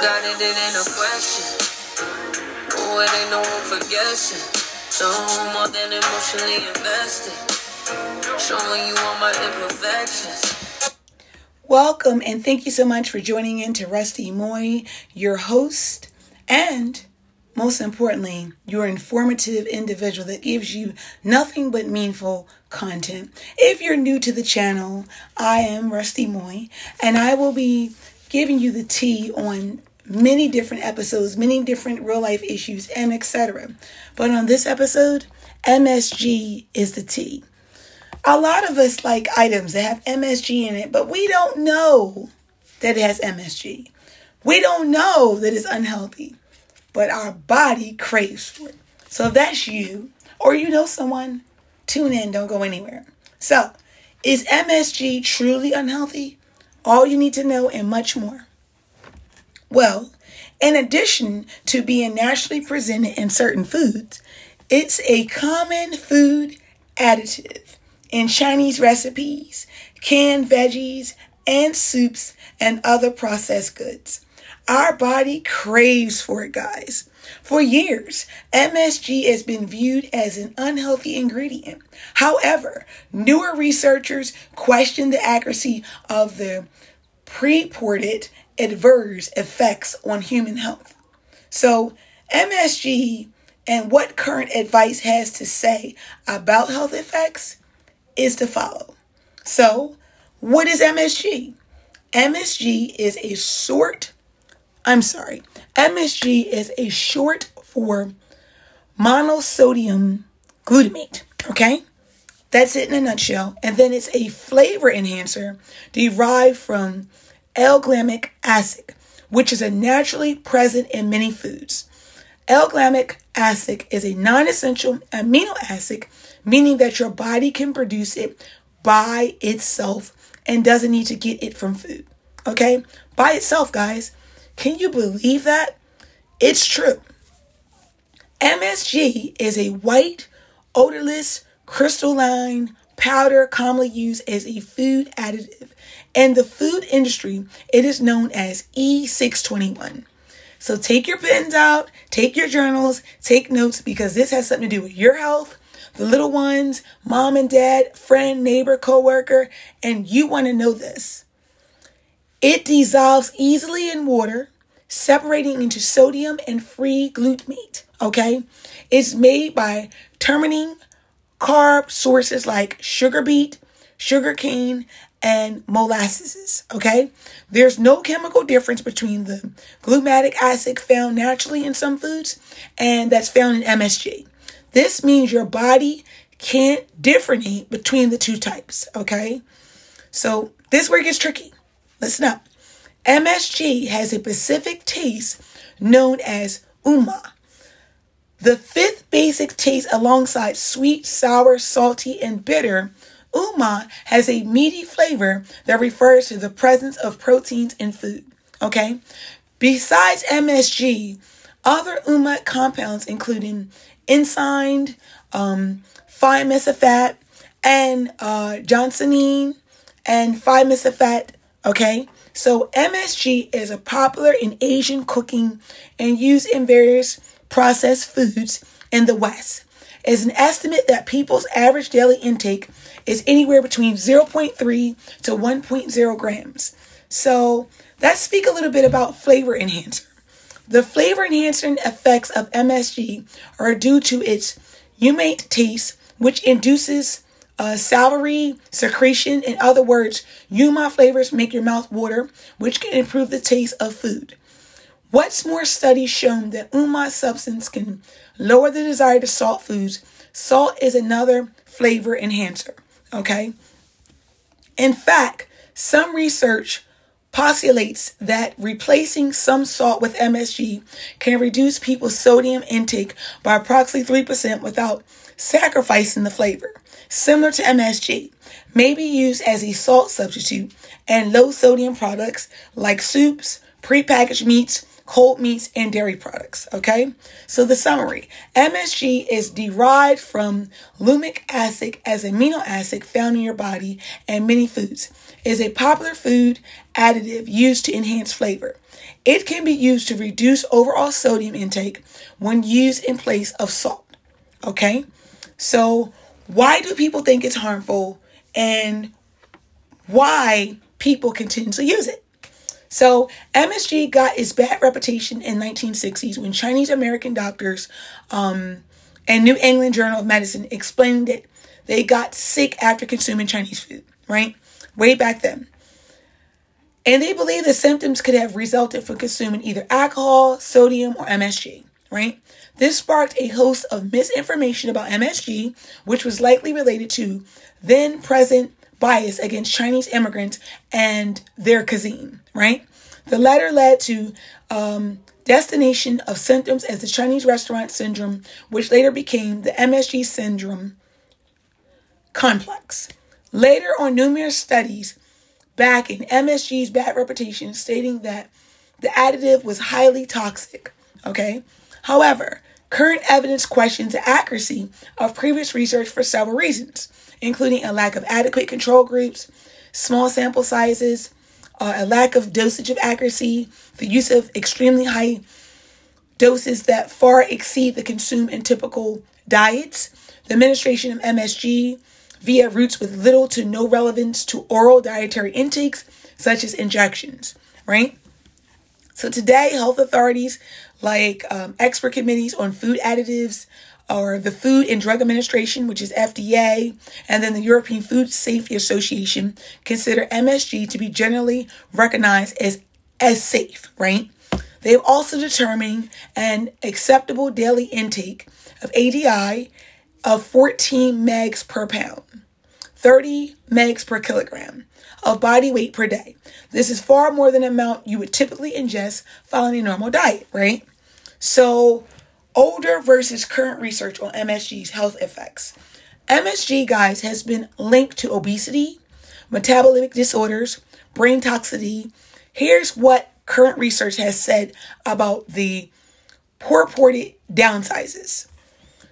got it, it ain't a question. Oh, it ain't no room for guessing. So more than emotionally invested. Showing you all my imperfections. Welcome and thank you so much for joining in to Rusty Moy, your host, and most importantly, your informative individual that gives you nothing but meaningful content. If you're new to the channel, I am Rusty Moy, and I will be giving you the tea on many different episodes, many different real life issues, and etc. But on this episode, MSG is the tea. A lot of us like items that have MSG in it, but we don't know that it has MSG. We don't know that it's unhealthy but our body craves for it. So if that's you, or you know someone, tune in, don't go anywhere. So, is MSG truly unhealthy? All you need to know and much more. Well, in addition to being naturally presented in certain foods, it's a common food additive in Chinese recipes, canned veggies, and soups and other processed goods. Our body craves for it, guys. For years, MSG has been viewed as an unhealthy ingredient. However, newer researchers question the accuracy of the purported adverse effects on human health. So, MSG and what current advice has to say about health effects is to follow. So, what is MSG? MSG is a short I'm sorry. MSG is a short for monosodium glutamate. Okay? That's it in a nutshell. And then it's a flavor enhancer derived from L-glamic acid, which is a naturally present in many foods. L-glamic acid is a non-essential amino acid, meaning that your body can produce it by itself and doesn't need to get it from food. Okay? By itself, guys. Can you believe that? It's true. MSG is a white, odorless, crystalline powder commonly used as a food additive. In the food industry, it is known as E621. So take your pens out, take your journals, take notes because this has something to do with your health, the little ones, mom and dad, friend, neighbor, coworker, and you want to know this. It dissolves easily in water, separating into sodium and free glutamate. Okay. It's made by terminating carb sources like sugar beet, sugar cane, and molasses. Okay. There's no chemical difference between the glutamic acid found naturally in some foods and that's found in MSG. This means your body can't differentiate between the two types. Okay. So this where it gets tricky. Listen up. MSG has a specific taste known as umma. The fifth basic taste alongside sweet, sour, salty, and bitter, umma has a meaty flavor that refers to the presence of proteins in food. Okay? Besides MSG, other umma compounds including enzyme, um, 5-mesophat, and uh, johnsonine, and 5-mesophat, okay? So MSG is a popular in Asian cooking and used in various processed foods in the West. It's an estimate that people's average daily intake is anywhere between 0.3 to 1.0 grams. So let's speak a little bit about flavor enhancer. The flavor enhancing effects of MSG are due to its umate taste, which induces uh, salivary secretion. In other words, umma flavors make your mouth water, which can improve the taste of food. What's more, studies shown that umma substance can lower the desire to salt foods. Salt is another flavor enhancer. Okay. In fact, some research postulates that replacing some salt with MSG can reduce people's sodium intake by approximately 3% without sacrificing the flavor similar to MSG, may be used as a salt substitute and low sodium products like soups, prepackaged meats, cold meats, and dairy products. Okay, so the summary MSG is derived from lumic acid as amino acid found in your body and many foods. It is a popular food additive used to enhance flavor. It can be used to reduce overall sodium intake when used in place of salt. Okay? So, why do people think it's harmful and why people continue to use it? So, MSG got its bad reputation in 1960s when Chinese American doctors um, and New England Journal of Medicine explained that they got sick after consuming Chinese food, right? Way back then. And they believe the symptoms could have resulted from consuming either alcohol, sodium, or MSG, right? This sparked a host of misinformation about MSG, which was likely related to then present bias against Chinese immigrants and their cuisine, right? The latter led to um, destination of symptoms as the Chinese restaurant syndrome, which later became the MSG syndrome complex. Later on, numerous studies back in MSG's bad reputation, stating that the additive was highly toxic. Okay. However, current evidence questions the accuracy of previous research for several reasons, including a lack of adequate control groups, small sample sizes, uh, a lack of dosage of accuracy, the use of extremely high doses that far exceed the consumed in typical diets, the administration of MSG via routes with little to no relevance to oral dietary intakes, such as injections, right? So today, health authorities like um, expert committees on food additives, or the Food and Drug Administration, which is FDA, and then the European Food Safety Association consider MSG to be generally recognized as as safe, right? They've also determined an acceptable daily intake of ADI of 14 megs per pound, 30 megs per kilogram of body weight per day. This is far more than the amount you would typically ingest following a normal diet, right? So, older versus current research on MSG's health effects. MSG, guys, has been linked to obesity, metabolic disorders, brain toxicity. Here's what current research has said about the purported downsizes.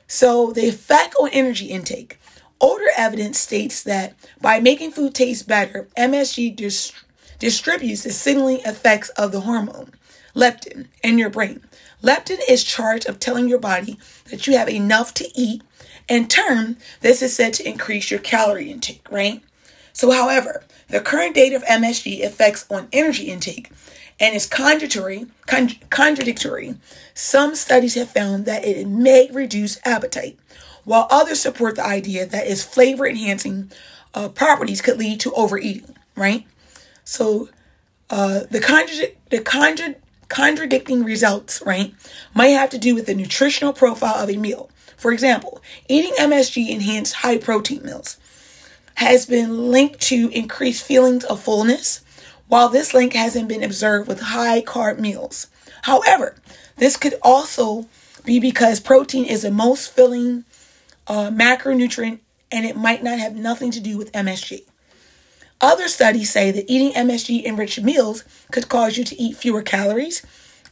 So, the effect on energy intake. Older evidence states that by making food taste better, MSG dis- distributes the signaling effects of the hormone leptin in your brain. Leptin is charged of telling your body that you have enough to eat. In turn, this is said to increase your calorie intake, right? So, however, the current data of MSG effects on energy intake and is contradictory, con- contradictory. Some studies have found that it may reduce appetite, while others support the idea that its flavor enhancing uh, properties could lead to overeating, right? So, uh, the, contra- the contra- contradicting results, right, might have to do with the nutritional profile of a meal. For example, eating MSG enhanced high protein meals has been linked to increased feelings of fullness, while this link hasn't been observed with high carb meals. However, this could also be because protein is the most filling uh, macronutrient and it might not have nothing to do with MSG. Other studies say that eating MSG enriched meals could cause you to eat fewer calories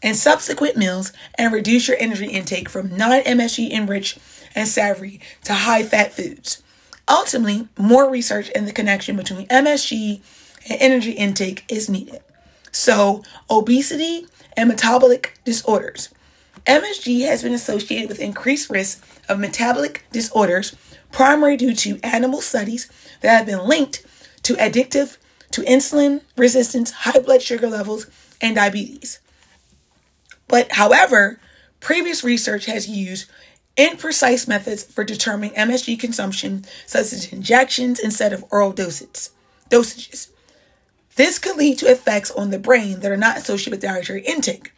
in subsequent meals and reduce your energy intake from non MSG enriched and savory to high fat foods. Ultimately, more research in the connection between MSG and energy intake is needed. So, obesity and metabolic disorders. MSG has been associated with increased risk of metabolic disorders, primarily due to animal studies that have been linked to addictive to insulin resistance, high blood sugar levels, and diabetes. But however, previous research has used imprecise methods for determining MSG consumption, such as injections instead of oral doses, dosages. This could lead to effects on the brain that are not associated with dietary intake.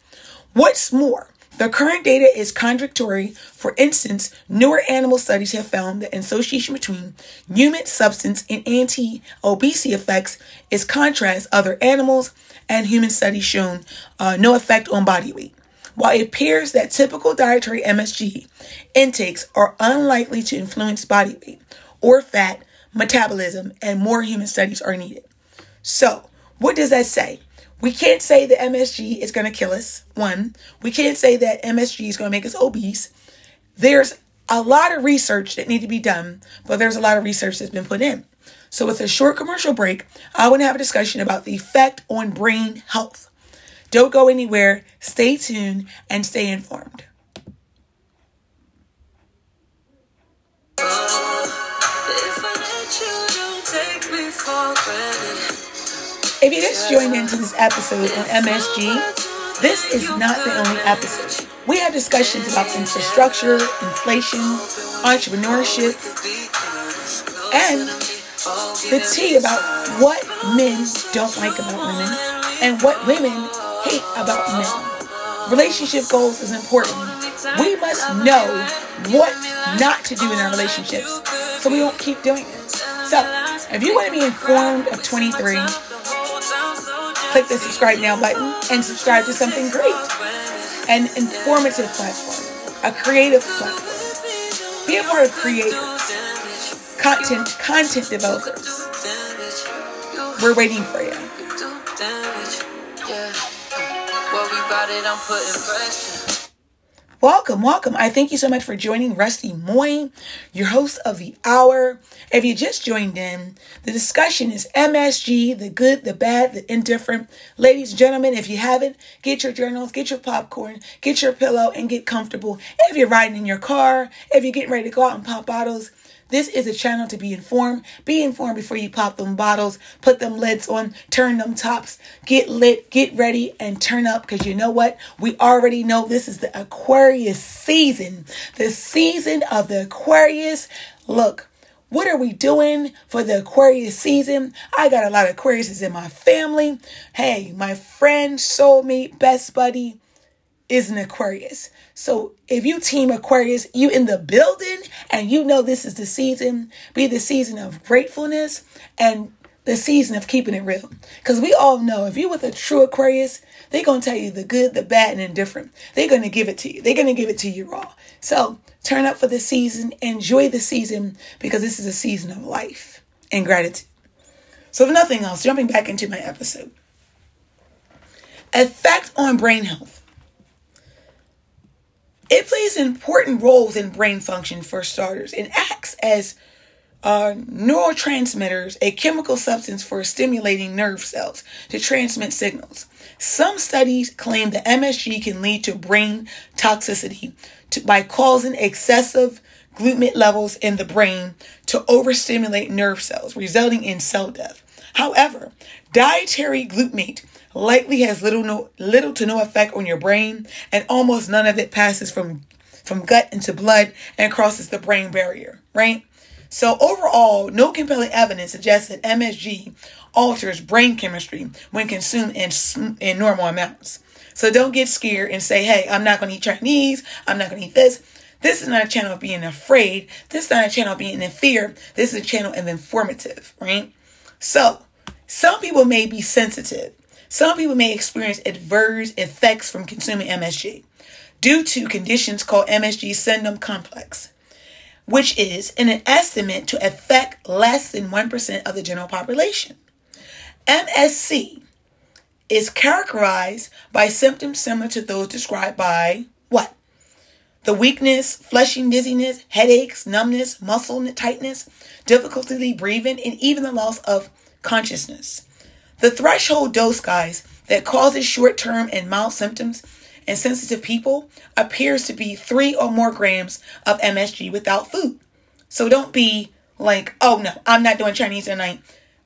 What's more, the current data is contradictory. For instance, newer animal studies have found that association between human substance and anti-obesity effects is contrast other animals and human studies shown uh, no effect on body weight. While it appears that typical dietary MSG intakes are unlikely to influence body weight or fat metabolism, and more human studies are needed. So, what does that say? We can't say that MSG is going to kill us. One, we can't say that MSG is going to make us obese. There's a lot of research that need to be done, but there's a lot of research that's been put in. So with a short commercial break, I want to have a discussion about the effect on brain health. Don't go anywhere. Stay tuned and stay informed. If you just joined into this episode on MSG, this is not the only episode. We have discussions about infrastructure, inflation, entrepreneurship, and the tea about what men don't like about women and what women hate about men. Relationship goals is important. We must know what not to do in our relationships so we won't keep doing it. So, if you want to be informed of 23, click the subscribe now button and subscribe to something great. An informative platform, a creative platform. Be a part of creators, content content developers. We're waiting for you. Welcome, welcome. I thank you so much for joining Rusty Moy, your host of the hour. If you just joined in, the discussion is MSG, the good, the bad, the indifferent. Ladies and gentlemen, if you haven't, get your journals, get your popcorn, get your pillow, and get comfortable. If you're riding in your car, if you're getting ready to go out and pop bottles, this is a channel to be informed. Be informed before you pop them bottles, put them lids on, turn them tops, get lit, get ready, and turn up because you know what? We already know this is the Aquarius season, the season of the Aquarius. Look, what are we doing for the Aquarius season? I got a lot of Aquariuses in my family. Hey, my friend, soulmate, best buddy is an Aquarius. So if you team Aquarius, you in the building and you know this is the season, be the season of gratefulness and the season of keeping it real. Because we all know if you with a true Aquarius, they're going to tell you the good, the bad, and indifferent. They're going to give it to you. They're going to give it to you raw. So turn up for the season. Enjoy the season because this is a season of life and gratitude. So if nothing else, jumping back into my episode. Effect on brain health. It plays important roles in brain function for starters and acts as uh, neurotransmitters, a chemical substance for stimulating nerve cells to transmit signals. Some studies claim that MSG can lead to brain toxicity to, by causing excessive glutamate levels in the brain to overstimulate nerve cells, resulting in cell death. However, dietary glutamate likely has little no little to no effect on your brain, and almost none of it passes from from gut into blood and crosses the brain barrier, right? So overall, no compelling evidence suggests that MSG alters brain chemistry when consumed in, in normal amounts. So don't get scared and say, hey, I'm not going to eat Chinese. I'm not going to eat this. This is not a channel of being afraid. This is not a channel of being in fear. This is a channel of informative, right? So some people may be sensitive some people may experience adverse effects from consuming MSG due to conditions called MSG syndrome complex, which is an estimate to affect less than 1% of the general population. MSC is characterized by symptoms similar to those described by what? The weakness, flushing dizziness, headaches, numbness, muscle tightness, difficulty breathing, and even the loss of consciousness. The threshold dose, guys, that causes short term and mild symptoms in sensitive people appears to be three or more grams of MSG without food. So don't be like, oh no, I'm not doing Chinese tonight.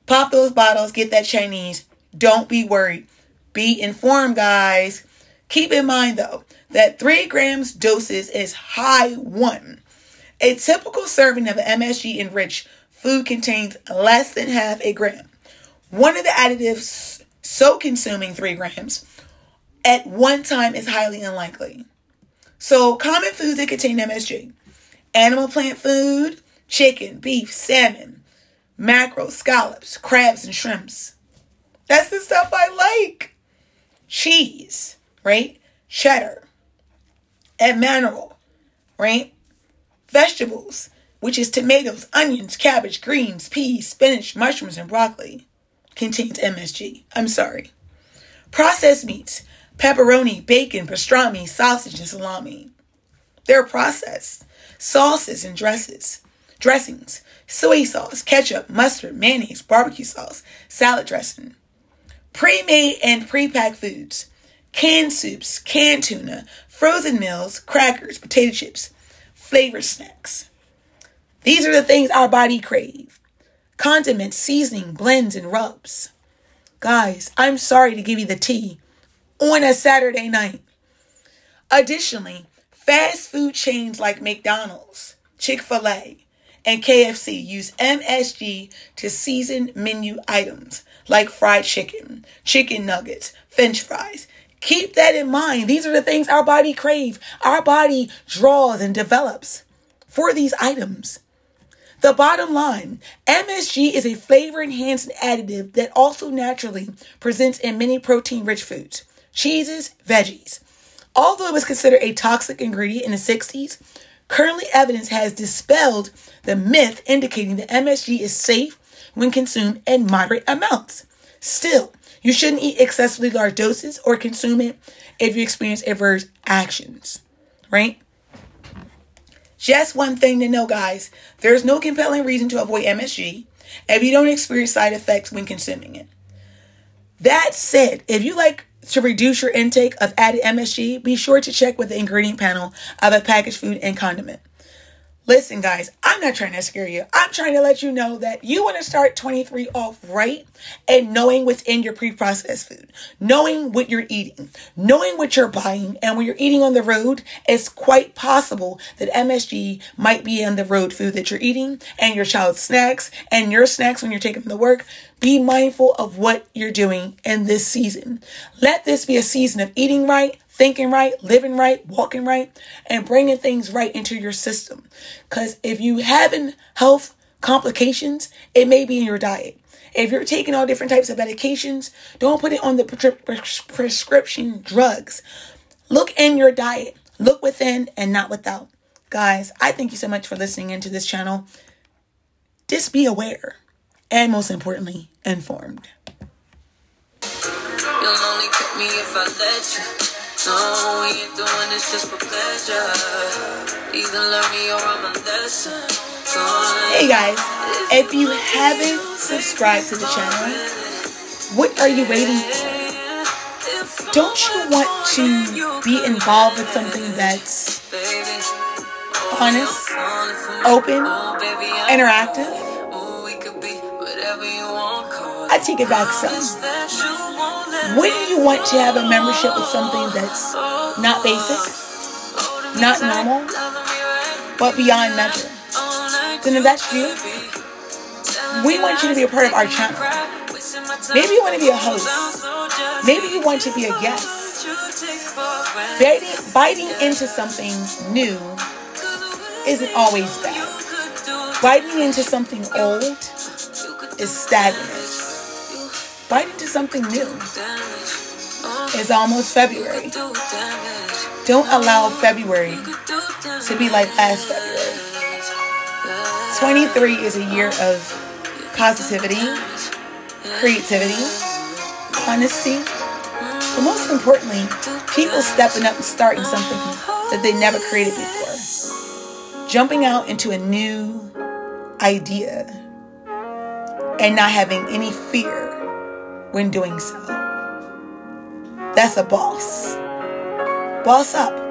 Pop those bottles, get that Chinese. Don't be worried. Be informed, guys. Keep in mind though that three grams doses is high one. A typical serving of MSG enriched food contains less than half a gram. One of the additives so consuming three grams at one time is highly unlikely. So, common foods that contain MSG animal plant food, chicken, beef, salmon, mackerel, scallops, crabs, and shrimps. That's the stuff I like. Cheese, right? Cheddar, Emanuel, right? Vegetables, which is tomatoes, onions, cabbage, greens, peas, spinach, mushrooms, and broccoli contains MSG. I'm sorry. Processed meats, pepperoni, bacon, pastrami, sausage, and salami. They're processed. Sauces and dresses, dressings, soy sauce, ketchup, mustard, mayonnaise, barbecue sauce, salad dressing. Pre-made and pre-packed foods. canned soups, canned tuna, frozen meals, crackers, potato chips, flavor snacks. These are the things our body crave. Condiments, seasoning, blends, and rubs. Guys, I'm sorry to give you the tea on a Saturday night. Additionally, fast food chains like McDonald's, Chick fil A, and KFC use MSG to season menu items like fried chicken, chicken nuggets, french fries. Keep that in mind. These are the things our body craves, Our body draws and develops for these items. The bottom line MSG is a flavor enhancing additive that also naturally presents in many protein rich foods, cheeses, veggies. Although it was considered a toxic ingredient in the 60s, currently evidence has dispelled the myth indicating that MSG is safe when consumed in moderate amounts. Still, you shouldn't eat excessively large doses or consume it if you experience adverse actions, right? Just one thing to know, guys there's no compelling reason to avoid MSG if you don't experience side effects when consuming it. That said, if you like to reduce your intake of added MSG, be sure to check with the ingredient panel of a packaged food and condiment. Listen, guys, I'm not trying to scare you. I'm trying to let you know that you want to start 23 off right and knowing what's in your pre processed food, knowing what you're eating, knowing what you're buying. And when you're eating on the road, it's quite possible that MSG might be in the road food that you're eating and your child's snacks and your snacks when you're taking them to work. Be mindful of what you're doing in this season. Let this be a season of eating right, thinking right, living right, walking right, and bringing things right into your system. Because if you having health complications, it may be in your diet. If you're taking all different types of medications, don't put it on the prescription drugs. Look in your diet. Look within and not without. Guys, I thank you so much for listening into this channel. Just be aware and most importantly, informed. You'll only me if I let you. No, we ain't doing this just for pleasure. Either learn me or I'm a lesson. Hey guys, if you haven't subscribed to the channel, what are you waiting for? Don't you want to be involved with something that's honest, open, interactive? I take it back some. Wouldn't you want to have a membership with something that's not basic, not normal, but beyond measure? Then if that's you, we want you to be a part of our channel. Maybe you want to be a host. Maybe you want to be a guest. Biting, biting into something new isn't always bad. Biting into something old is stagnant. Something new. It's almost February. Don't allow February to be like last February. 23 is a year of positivity, creativity, honesty, but most importantly, people stepping up and starting something that they never created before. Jumping out into a new idea and not having any fear when doing so. That's a boss. Boss up.